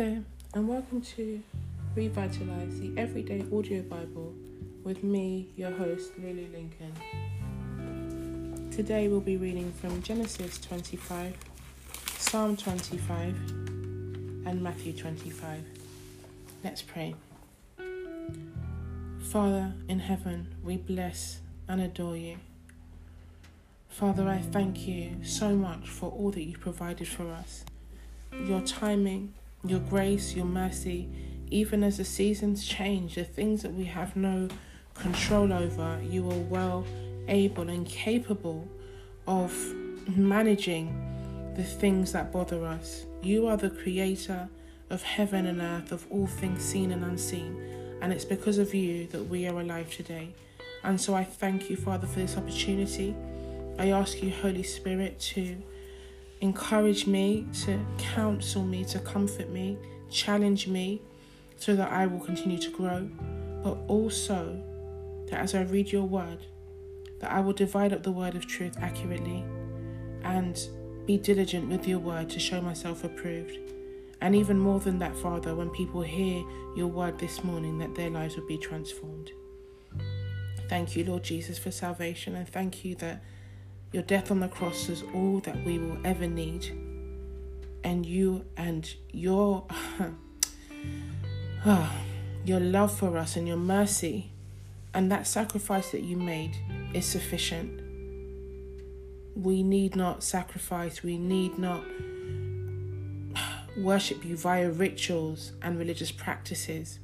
There, and welcome to Revitalize the Everyday Audio Bible with me, your host, Lily Lincoln. Today we'll be reading from Genesis 25, Psalm 25, and Matthew 25. Let's pray. Father in heaven, we bless and adore you. Father, I thank you so much for all that you provided for us. Your timing, your grace, your mercy, even as the seasons change, the things that we have no control over, you are well able and capable of managing the things that bother us. You are the creator of heaven and earth, of all things seen and unseen, and it's because of you that we are alive today. And so I thank you, Father, for this opportunity. I ask you, Holy Spirit, to encourage me, to counsel me, to comfort me, challenge me, so that I will continue to grow, but also that as I read your word, that I will divide up the word of truth accurately and be diligent with your word to show myself approved. And even more than that, Father, when people hear your word this morning, that their lives will be transformed. Thank you, Lord Jesus, for salvation, and thank you that your death on the cross is all that we will ever need. And you and your ah, your love for us and your mercy and that sacrifice that you made is sufficient. We need not sacrifice, we need not worship you via rituals and religious practices.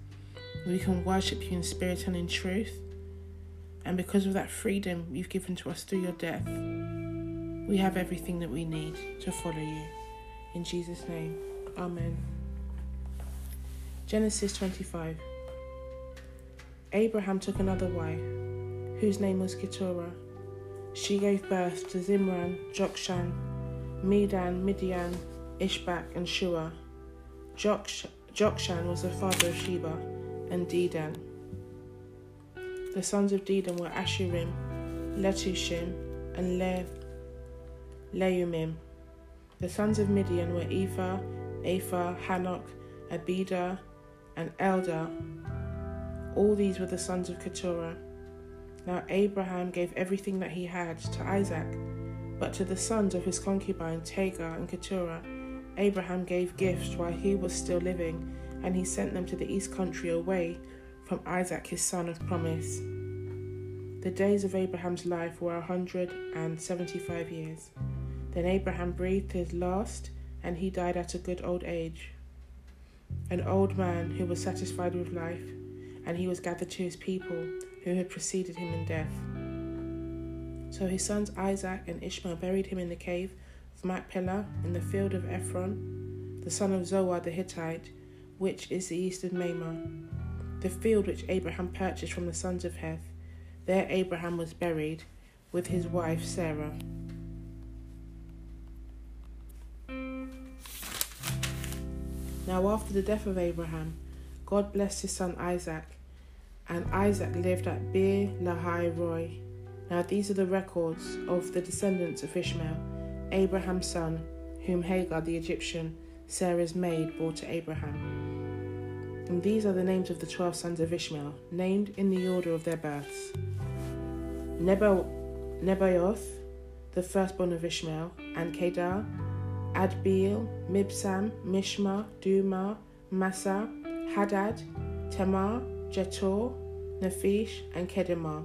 We can worship you in spirit and in truth. And because of that freedom you've given to us through your death, we have everything that we need to follow you. In Jesus' name, Amen. Genesis 25. Abraham took another wife, whose name was Keturah. She gave birth to Zimran, Jokshan, Medan, Midian, Ishbak, and Shua. Jokshan was the father of Sheba and Dedan. The sons of Dedan were Ashurim, Letushim, and Le- Leumim. The sons of Midian were Ephah, Ephah, Hanoch, Abida, and Eldaah. All these were the sons of Keturah. Now Abraham gave everything that he had to Isaac, but to the sons of his concubine Hagar and Keturah, Abraham gave gifts while he was still living, and he sent them to the east country away from Isaac his son of promise. The days of Abraham's life were a hundred and seventy five years. Then Abraham breathed his last, and he died at a good old age. An old man who was satisfied with life, and he was gathered to his people who had preceded him in death. So his sons Isaac and Ishmael buried him in the cave of Machpelah in the field of Ephron, the son of Zohar the Hittite, which is the east of Mamre the field which Abraham purchased from the sons of Heth. There Abraham was buried with his wife Sarah. Now, after the death of Abraham, God blessed his son Isaac, and Isaac lived at Beer Lahai Roi. Now, these are the records of the descendants of Ishmael, Abraham's son, whom Hagar the Egyptian, Sarah's maid, bore to Abraham. And these are the names of the twelve sons of Ishmael, named in the order of their births. Nebo- Nebaioth, the firstborn of Ishmael, and Kedar, Adbeel, Mibsam, Mishma, Dumah, Massa, Hadad, Tamar, Jetur, Naphish, and Kedemah.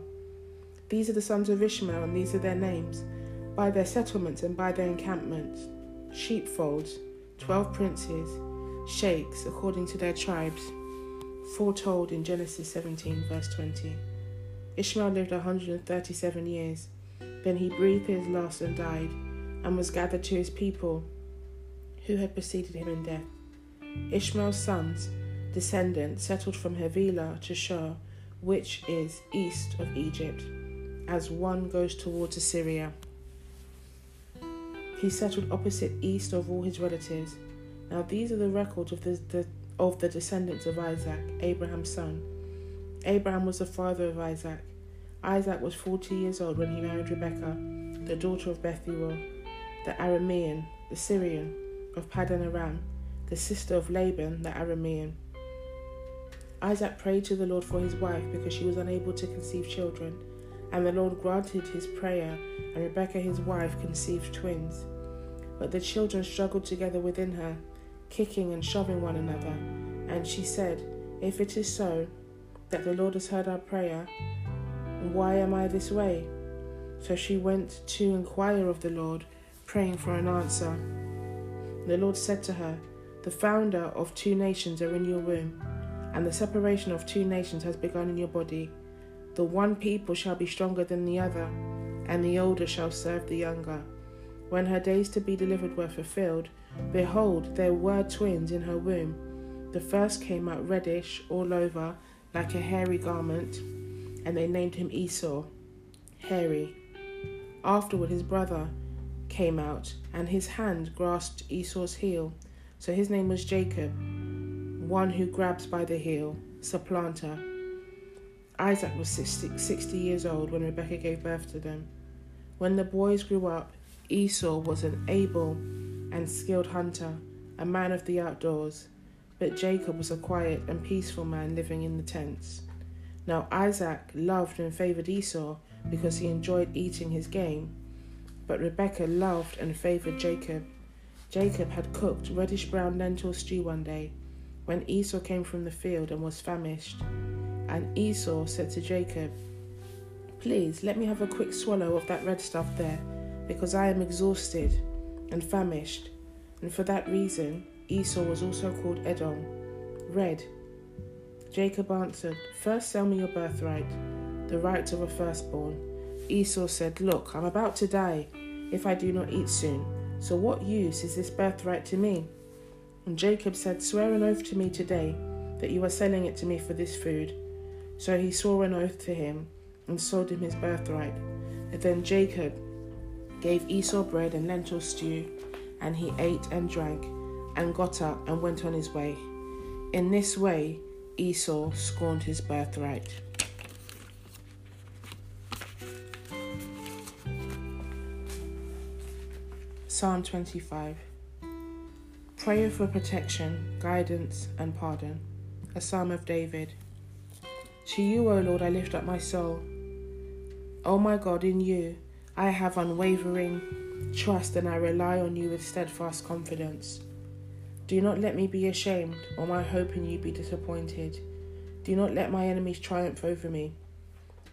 These are the sons of Ishmael, and these are their names, by their settlements and by their encampments. Sheepfolds, twelve princes sheikhs according to their tribes, foretold in Genesis 17, verse 20. Ishmael lived 137 years. Then he breathed his last and died, and was gathered to his people who had preceded him in death. Ishmael's sons, descendants, settled from Havilah to Shur, which is east of Egypt, as one goes towards Assyria. He settled opposite east of all his relatives now these are the records of the, the of the descendants of Isaac, Abraham's son. Abraham was the father of Isaac. Isaac was forty years old when he married Rebekah, the daughter of Bethuel, the Aramean, the Syrian of Paddan Aram, the sister of Laban the Aramean. Isaac prayed to the Lord for his wife because she was unable to conceive children, and the Lord granted his prayer, and Rebekah his wife conceived twins. But the children struggled together within her, kicking and shoving one another, and she said, If it is so, that the Lord has heard our prayer, why am I this way? So she went to inquire of the Lord, praying for an answer. The Lord said to her, The founder of two nations are in your womb, and the separation of two nations has begun in your body. The one people shall be stronger than the other, and the older shall serve the younger. When her days to be delivered were fulfilled, behold, there were twins in her womb. The first came out reddish all over, like a hairy garment, and they named him Esau, hairy. Afterward, his brother came out, and his hand grasped Esau's heel. So his name was Jacob, one who grabs by the heel, supplanter. Isaac was 60, 60 years old when Rebekah gave birth to them. When the boys grew up, Esau was an able and skilled hunter, a man of the outdoors, but Jacob was a quiet and peaceful man living in the tents. Now Isaac loved and favored Esau because he enjoyed eating his game, but Rebekah loved and favored Jacob. Jacob had cooked reddish brown lentil stew one day when Esau came from the field and was famished. And Esau said to Jacob, Please let me have a quick swallow of that red stuff there, because I am exhausted and famished. And for that reason, Esau was also called Edom, red. Jacob answered, First sell me your birthright, the right of a firstborn. Esau said, Look, I'm about to die if I do not eat soon. So what use is this birthright to me? And Jacob said, Swear an oath to me today that you are selling it to me for this food. So he swore an oath to him and sold him his birthright. And then Jacob gave Esau bread and lentil stew, and he ate and drank, and got up and went on his way. In this way, Esau scorned his birthright. Psalm 25 Prayer for protection, guidance, and pardon. A psalm of David. To you, O Lord, I lift up my soul. O my God, in you I have unwavering trust and I rely on you with steadfast confidence. Do not let me be ashamed or my hope in you be disappointed. Do not let my enemies triumph over me.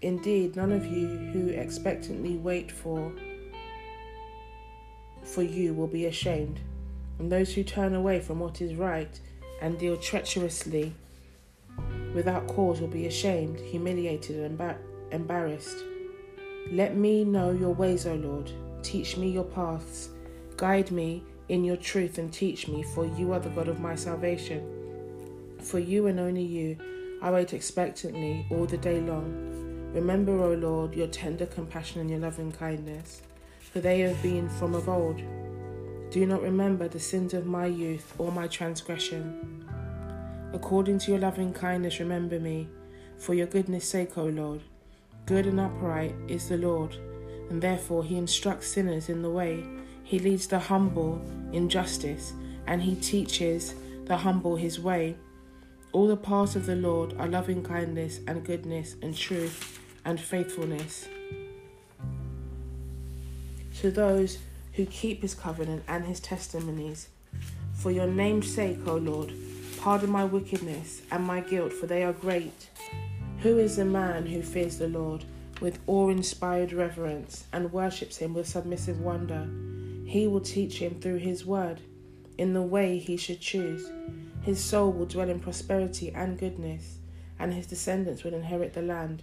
Indeed, none of you who expectantly wait for for you will be ashamed, and those who turn away from what is right and deal treacherously without cause will be ashamed, humiliated, and embarrassed. Let me know your ways, O Lord. Teach me your paths. Guide me in your truth and teach me, for you are the God of my salvation. For you and only you, I wait expectantly all the day long. Remember, O Lord, your tender compassion and your loving kindness, for they have been from of old. Do not remember the sins of my youth or my transgression. According to your loving kindness, remember me, for your goodness' sake, O Lord. Good and upright is the Lord, and therefore he instructs sinners in the way. He leads the humble in justice, and he teaches the humble his way. All the paths of the Lord are loving kindness and goodness and truth and faithfulness. To those who keep his covenant and his testimonies. For your name's sake, O Lord, pardon my wickedness and my guilt, for they are great. Who is the man who fears the Lord with awe inspired reverence and worships him with submissive wonder? He will teach him through his word in the way he should choose. His soul will dwell in prosperity and goodness, and his descendants will inherit the land.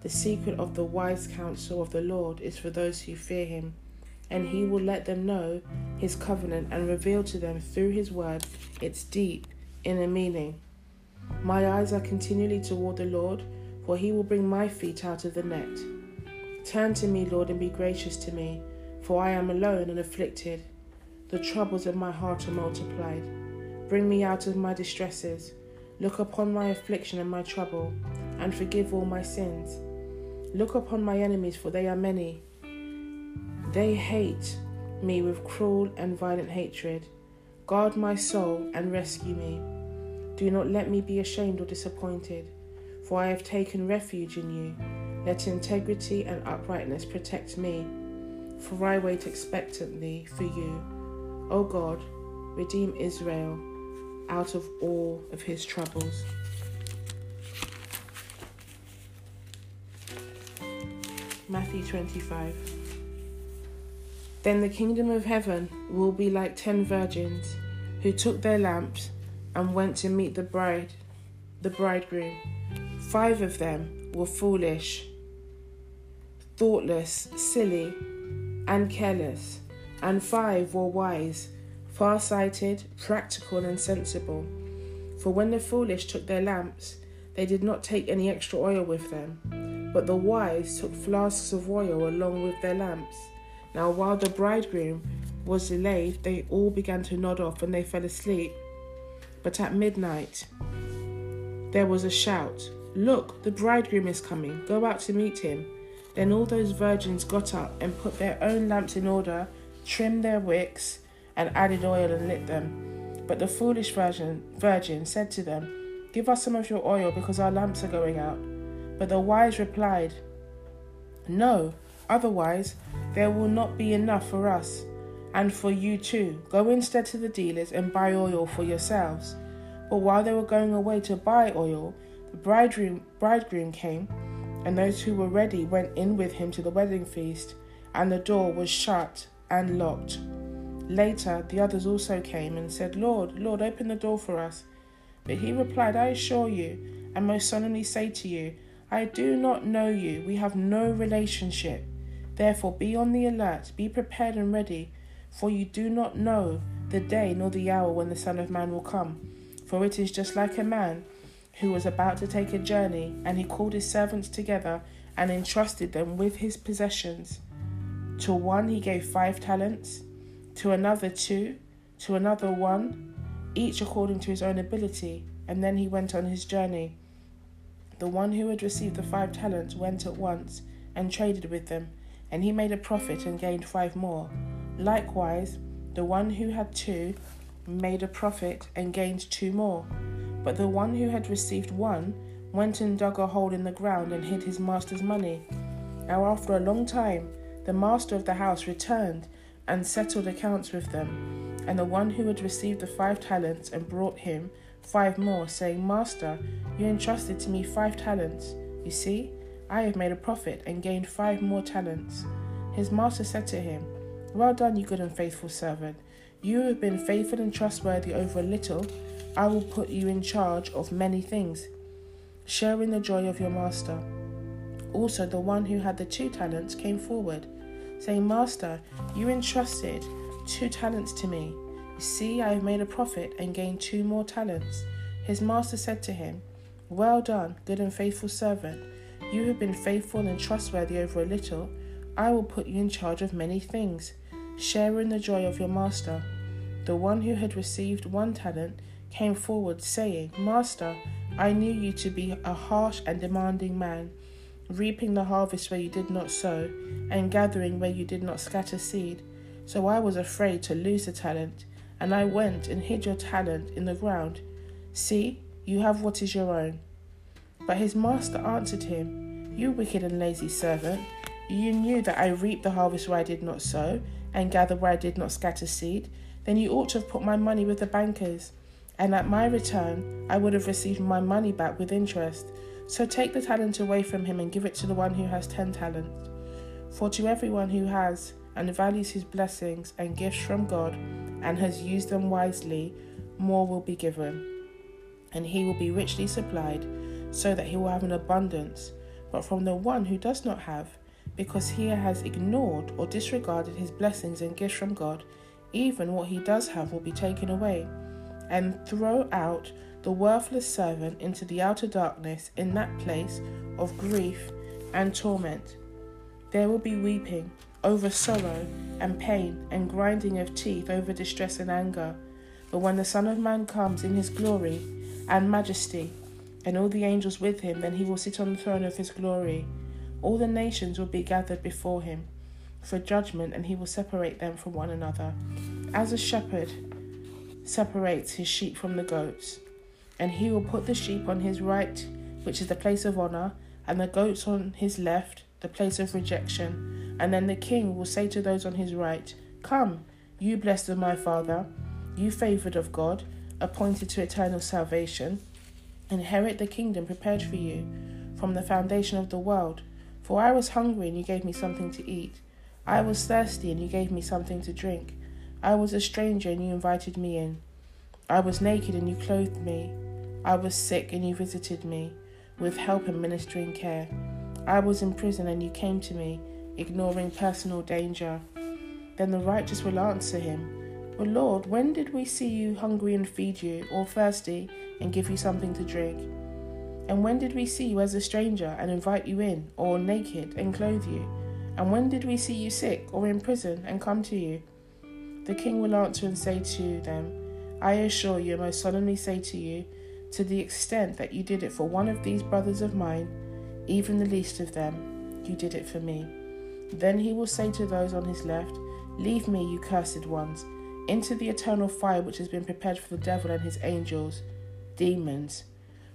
The secret of the wise counsel of the Lord is for those who fear him, and he will let them know his covenant and reveal to them through his word its deep inner meaning. My eyes are continually toward the Lord, for he will bring my feet out of the net. Turn to me, Lord, and be gracious to me, for I am alone and afflicted. The troubles of my heart are multiplied. Bring me out of my distresses. Look upon my affliction and my trouble, and forgive all my sins. Look upon my enemies, for they are many. They hate me with cruel and violent hatred. Guard my soul and rescue me. Do not let me be ashamed or disappointed, for I have taken refuge in you. Let integrity and uprightness protect me, for I wait expectantly for you. O God, redeem Israel out of all of his troubles. Matthew 25. Then the kingdom of heaven will be like ten virgins who took their lamps and went to meet the bride, the bridegroom. Five of them were foolish, thoughtless, silly, and careless, and five were wise, far-sighted, practical, and sensible. For when the foolish took their lamps, they did not take any extra oil with them, but the wise took flasks of oil along with their lamps. Now, while the bridegroom was delayed, they all began to nod off and they fell asleep. But at midnight, there was a shout Look, the bridegroom is coming, go out to meet him. Then all those virgins got up and put their own lamps in order, trimmed their wicks, and added oil and lit them. But the foolish virgin, virgin said to them, Give us some of your oil because our lamps are going out. But the wise replied, No, otherwise there will not be enough for us and for you too. Go instead to the dealers and buy oil for yourselves. But while they were going away to buy oil, the bridegroom, bridegroom came, and those who were ready went in with him to the wedding feast, and the door was shut and locked. Later, the others also came and said, Lord, Lord, open the door for us. But he replied, I assure you, and most solemnly say to you, I do not know you. We have no relationship. Therefore, be on the alert, be prepared and ready for you do not know the day nor the hour when the Son of Man will come. For it is just like a man who was about to take a journey, and he called his servants together and entrusted them with his possessions. To one he gave five talents, to another two, to another one, each according to his own ability, and then he went on his journey. The one who had received the five talents went at once and traded with them, and he made a profit and gained five more. Likewise, the one who had two made a profit and gained two more. But the one who had received one went and dug a hole in the ground and hid his master's money. Now, after a long time, the master of the house returned and settled accounts with them. And the one who had received the five talents and brought him five more, saying, Master, you entrusted to me five talents. You see, I have made a profit and gained five more talents. His master said to him, well done, you good and faithful servant. You have been faithful and trustworthy over a little. I will put you in charge of many things. Share in the joy of your master. Also, the one who had the two talents came forward, saying, Master, you entrusted two talents to me. You see, I have made a profit and gained two more talents. His master said to him, Well done, good and faithful servant. You have been faithful and trustworthy over a little. I will put you in charge of many things. Share in the joy of your master. The one who had received one talent came forward, saying, Master, I knew you to be a harsh and demanding man, reaping the harvest where you did not sow, and gathering where you did not scatter seed. So I was afraid to lose the talent, and I went and hid your talent in the ground. See, you have what is your own. But his master answered him, You wicked and lazy servant, you knew that I reap the harvest where I did not sow and gather where I did not scatter seed, then you ought to have put my money with the bankers, and at my return I would have received my money back with interest. So take the talent away from him and give it to the one who has ten talents. For to everyone who has and values his blessings and gifts from God and has used them wisely, more will be given, and he will be richly supplied, so that he will have an abundance. But from the one who does not have, because he has ignored or disregarded his blessings and gifts from God, even what he does have will be taken away. And throw out the worthless servant into the outer darkness, in that place of grief and torment. There will be weeping over sorrow and pain, and grinding of teeth over distress and anger. But when the Son of Man comes in his glory and majesty, and all the angels with him, then he will sit on the throne of his glory all the nations will be gathered before him for judgment, and he will separate them from one another. As a shepherd separates his sheep from the goats. And he will put the sheep on his right, which is the place of honor, and the goats on his left, the place of rejection. And then the king will say to those on his right, Come, you blessed of my father, you favored of God, appointed to eternal salvation, inherit the kingdom prepared for you from the foundation of the world. For I was hungry, and you gave me something to eat. I was thirsty, and you gave me something to drink. I was a stranger, and you invited me in. I was naked, and you clothed me. I was sick, and you visited me with help and ministering care. I was in prison, and you came to me, ignoring personal danger. Then the righteous will answer him, But Lord, when did we see you hungry and feed you, or thirsty and give you something to drink? And when did we see you as a stranger and invite you in, or naked and clothe you? And when did we see you sick or in prison and come to you? The king will answer and say to them, I assure you, and most solemnly say to you, to the extent that you did it for one of these brothers of mine, even the least of them, you did it for me. Then he will say to those on his left, Leave me, you cursed ones, into the eternal fire which has been prepared for the devil and his angels, demons.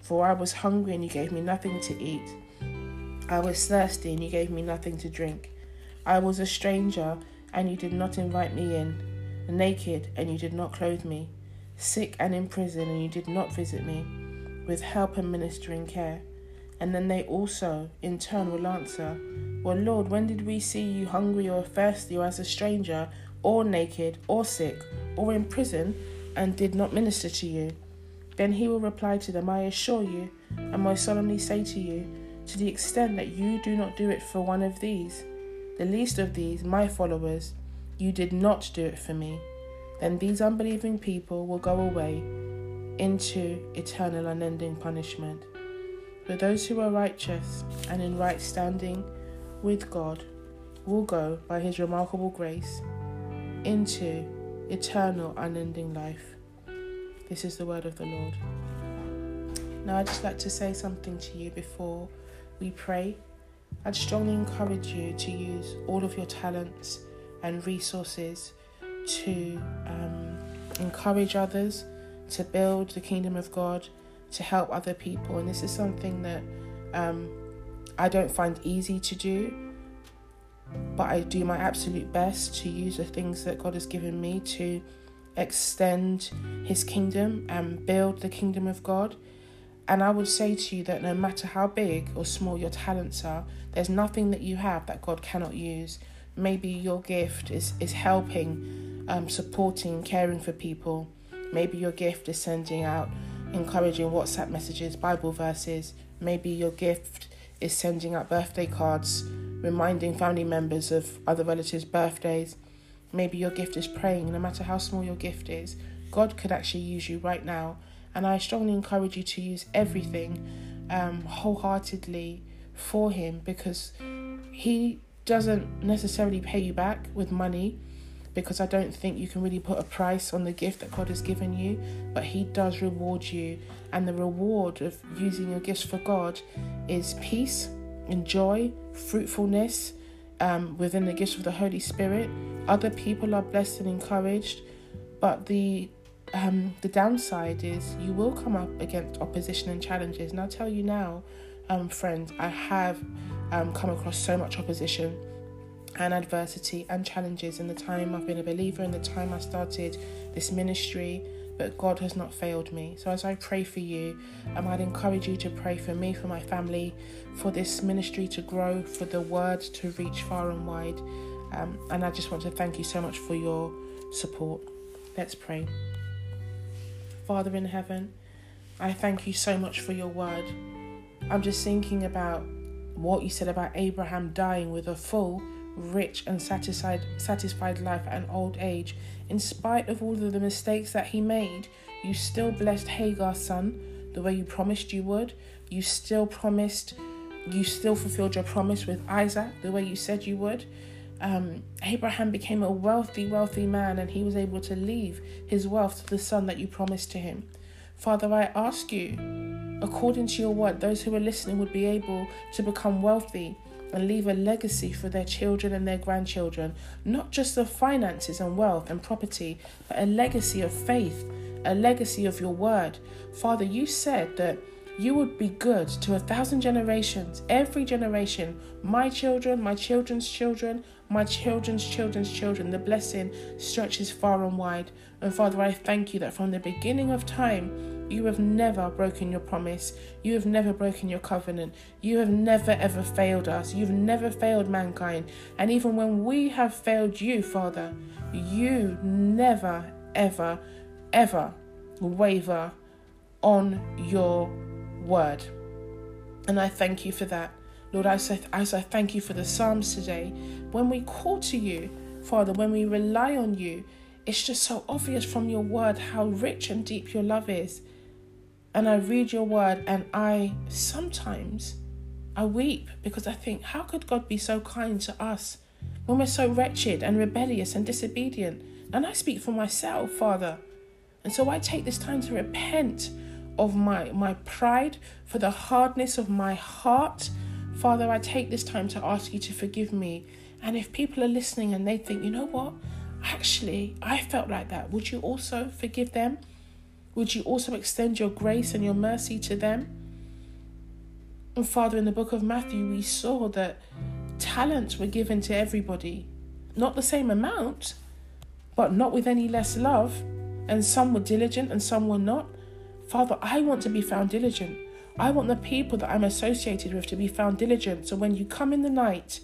For I was hungry and you gave me nothing to eat. I was thirsty and you gave me nothing to drink. I was a stranger and you did not invite me in, naked and you did not clothe me, sick and in prison and you did not visit me, with help and ministering care. And then they also, in turn, will answer, Well, Lord, when did we see you hungry or thirsty or as a stranger, or naked, or sick, or in prison, and did not minister to you? Then he will reply to them, I assure you, and most solemnly say to you, to the extent that you do not do it for one of these, the least of these, my followers, you did not do it for me. Then these unbelieving people will go away into eternal unending punishment. But those who are righteous and in right standing with God will go, by his remarkable grace, into eternal unending life. This is the word of the Lord. Now, I'd just like to say something to you before we pray. I'd strongly encourage you to use all of your talents and resources to um, encourage others, to build the kingdom of God, to help other people. And this is something that um, I don't find easy to do, but I do my absolute best to use the things that God has given me to extend His kingdom and build the kingdom of God. And I would say to you that no matter how big or small your talents are, there's nothing that you have that God cannot use. Maybe your gift is, is helping, um, supporting, caring for people. Maybe your gift is sending out encouraging WhatsApp messages, Bible verses. Maybe your gift is sending out birthday cards, reminding family members of other relatives' birthdays. Maybe your gift is praying, no matter how small your gift is. God could actually use you right now and I strongly encourage you to use everything um, wholeheartedly for Him because He doesn't necessarily pay you back with money because I don't think you can really put a price on the gift that God has given you, but He does reward you. And the reward of using your gifts for God is peace and joy, fruitfulness um, within the gifts of the Holy Spirit. Other people are blessed and encouraged, but the um, the downside is you will come up against opposition and challenges. And I'll tell you now, um, friends, I have um, come across so much opposition and adversity and challenges in the time I've been a believer, in the time I started this ministry. But God has not failed me. So, as I pray for you, um, I'd encourage you to pray for me, for my family, for this ministry to grow, for the word to reach far and wide. Um, and I just want to thank you so much for your support. Let's pray. Father in heaven, I thank you so much for your word. I'm just thinking about what you said about Abraham dying with a full, rich, and satisfied, satisfied life at an old age. In spite of all of the mistakes that he made, you still blessed Hagar's son the way you promised you would. You still promised, you still fulfilled your promise with Isaac the way you said you would um, Abraham became a wealthy, wealthy man and he was able to leave his wealth to the son that you promised to him. Father, I ask you, according to your word, those who are listening would be able to become wealthy and leave a legacy for their children and their grandchildren, not just of finances and wealth and property, but a legacy of faith a legacy of your word. Father, you said that you would be good to a thousand generations, every generation, my children, my children's children, my children's children's children. The blessing stretches far and wide. And Father, I thank you that from the beginning of time, you have never broken your promise. You have never broken your covenant. You have never ever failed us. You've never failed mankind. And even when we have failed you, Father, you never ever ever waver on your word. And I thank you for that. Lord, I, as I thank you for the Psalms today, when we call to you, Father, when we rely on you, it's just so obvious from your word how rich and deep your love is. And I read your word and I sometimes I weep because I think, how could God be so kind to us when we're so wretched and rebellious and disobedient? And I speak for myself, Father. And so I take this time to repent of my, my pride, for the hardness of my heart. Father, I take this time to ask you to forgive me. And if people are listening and they think, you know what, actually, I felt like that, would you also forgive them? Would you also extend your grace and your mercy to them? And Father, in the book of Matthew, we saw that talents were given to everybody. Not the same amount, but not with any less love. And some were diligent and some were not. Father, I want to be found diligent. I want the people that I'm associated with to be found diligent. So when you come in the night,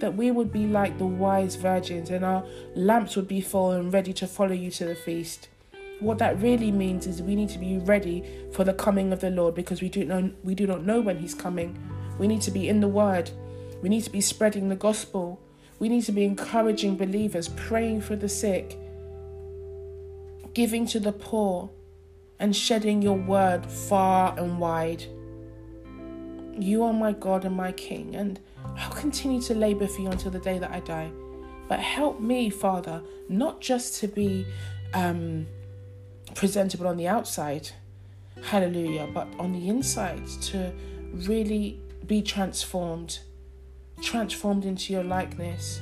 that we would be like the wise virgins and our lamps would be full and ready to follow you to the feast. What that really means is we need to be ready for the coming of the Lord because we do know we do not know when he's coming. We need to be in the word. We need to be spreading the gospel. We need to be encouraging believers, praying for the sick, giving to the poor, and shedding your word far and wide. You are my God and my King, and I'll continue to labor for you until the day that I die. But help me, Father, not just to be um, presentable on the outside, hallelujah, but on the inside to really be transformed, transformed into your likeness.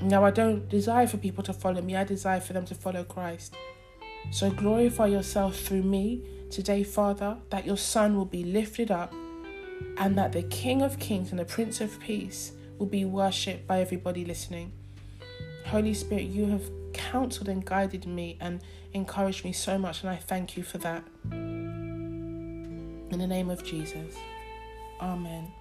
Now, I don't desire for people to follow me, I desire for them to follow Christ. So glorify yourself through me today, Father, that your Son will be lifted up and that the King of Kings and the Prince of Peace will be worshipped by everybody listening. Holy Spirit, you have counseled and guided me and encouraged me so much, and I thank you for that. In the name of Jesus, Amen.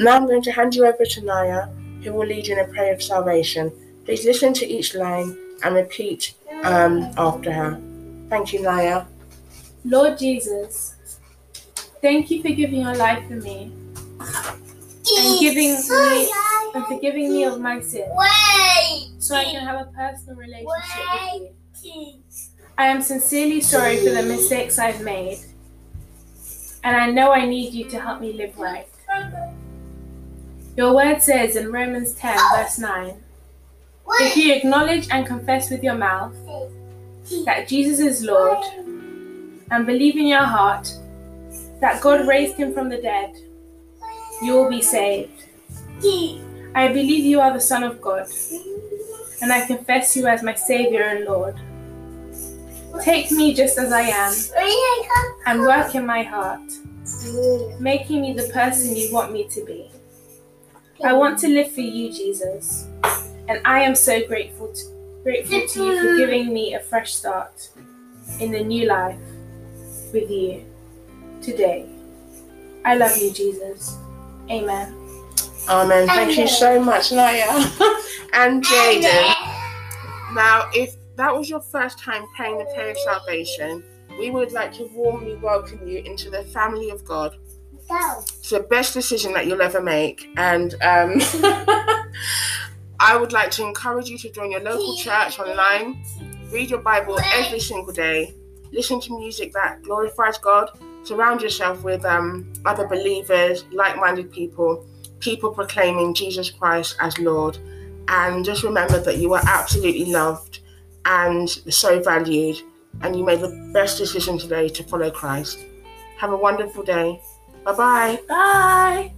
Now I'm going to hand you over to Naya, who will lead you in a prayer of salvation. Please listen to each line and repeat um, after her. Thank you, Naya. Lord Jesus, thank you for giving your life for me and giving me and forgiving me of my sins, so I can have a personal relationship with you. I am sincerely sorry for the mistakes I've made, and I know I need you to help me live right. Your word says in Romans 10, verse 9 If you acknowledge and confess with your mouth that Jesus is Lord and believe in your heart that God raised him from the dead, you will be saved. I believe you are the Son of God, and I confess you as my Savior and Lord. Take me just as I am and work in my heart, making me the person you want me to be. I want to live for you, Jesus, and I am so grateful to, grateful to you for giving me a fresh start in the new life with you today. I love you, Jesus. Amen. Amen. Thank you so much, Naya and Jaden. Now, if that was your first time praying the prayer of salvation, we would like to warmly welcome you into the family of God. It's the best decision that you'll ever make. And um, I would like to encourage you to join your local church online, read your Bible every single day, listen to music that glorifies God, surround yourself with um, other believers, like minded people, people proclaiming Jesus Christ as Lord. And just remember that you are absolutely loved and so valued, and you made the best decision today to follow Christ. Have a wonderful day. Bye-bye. Bye.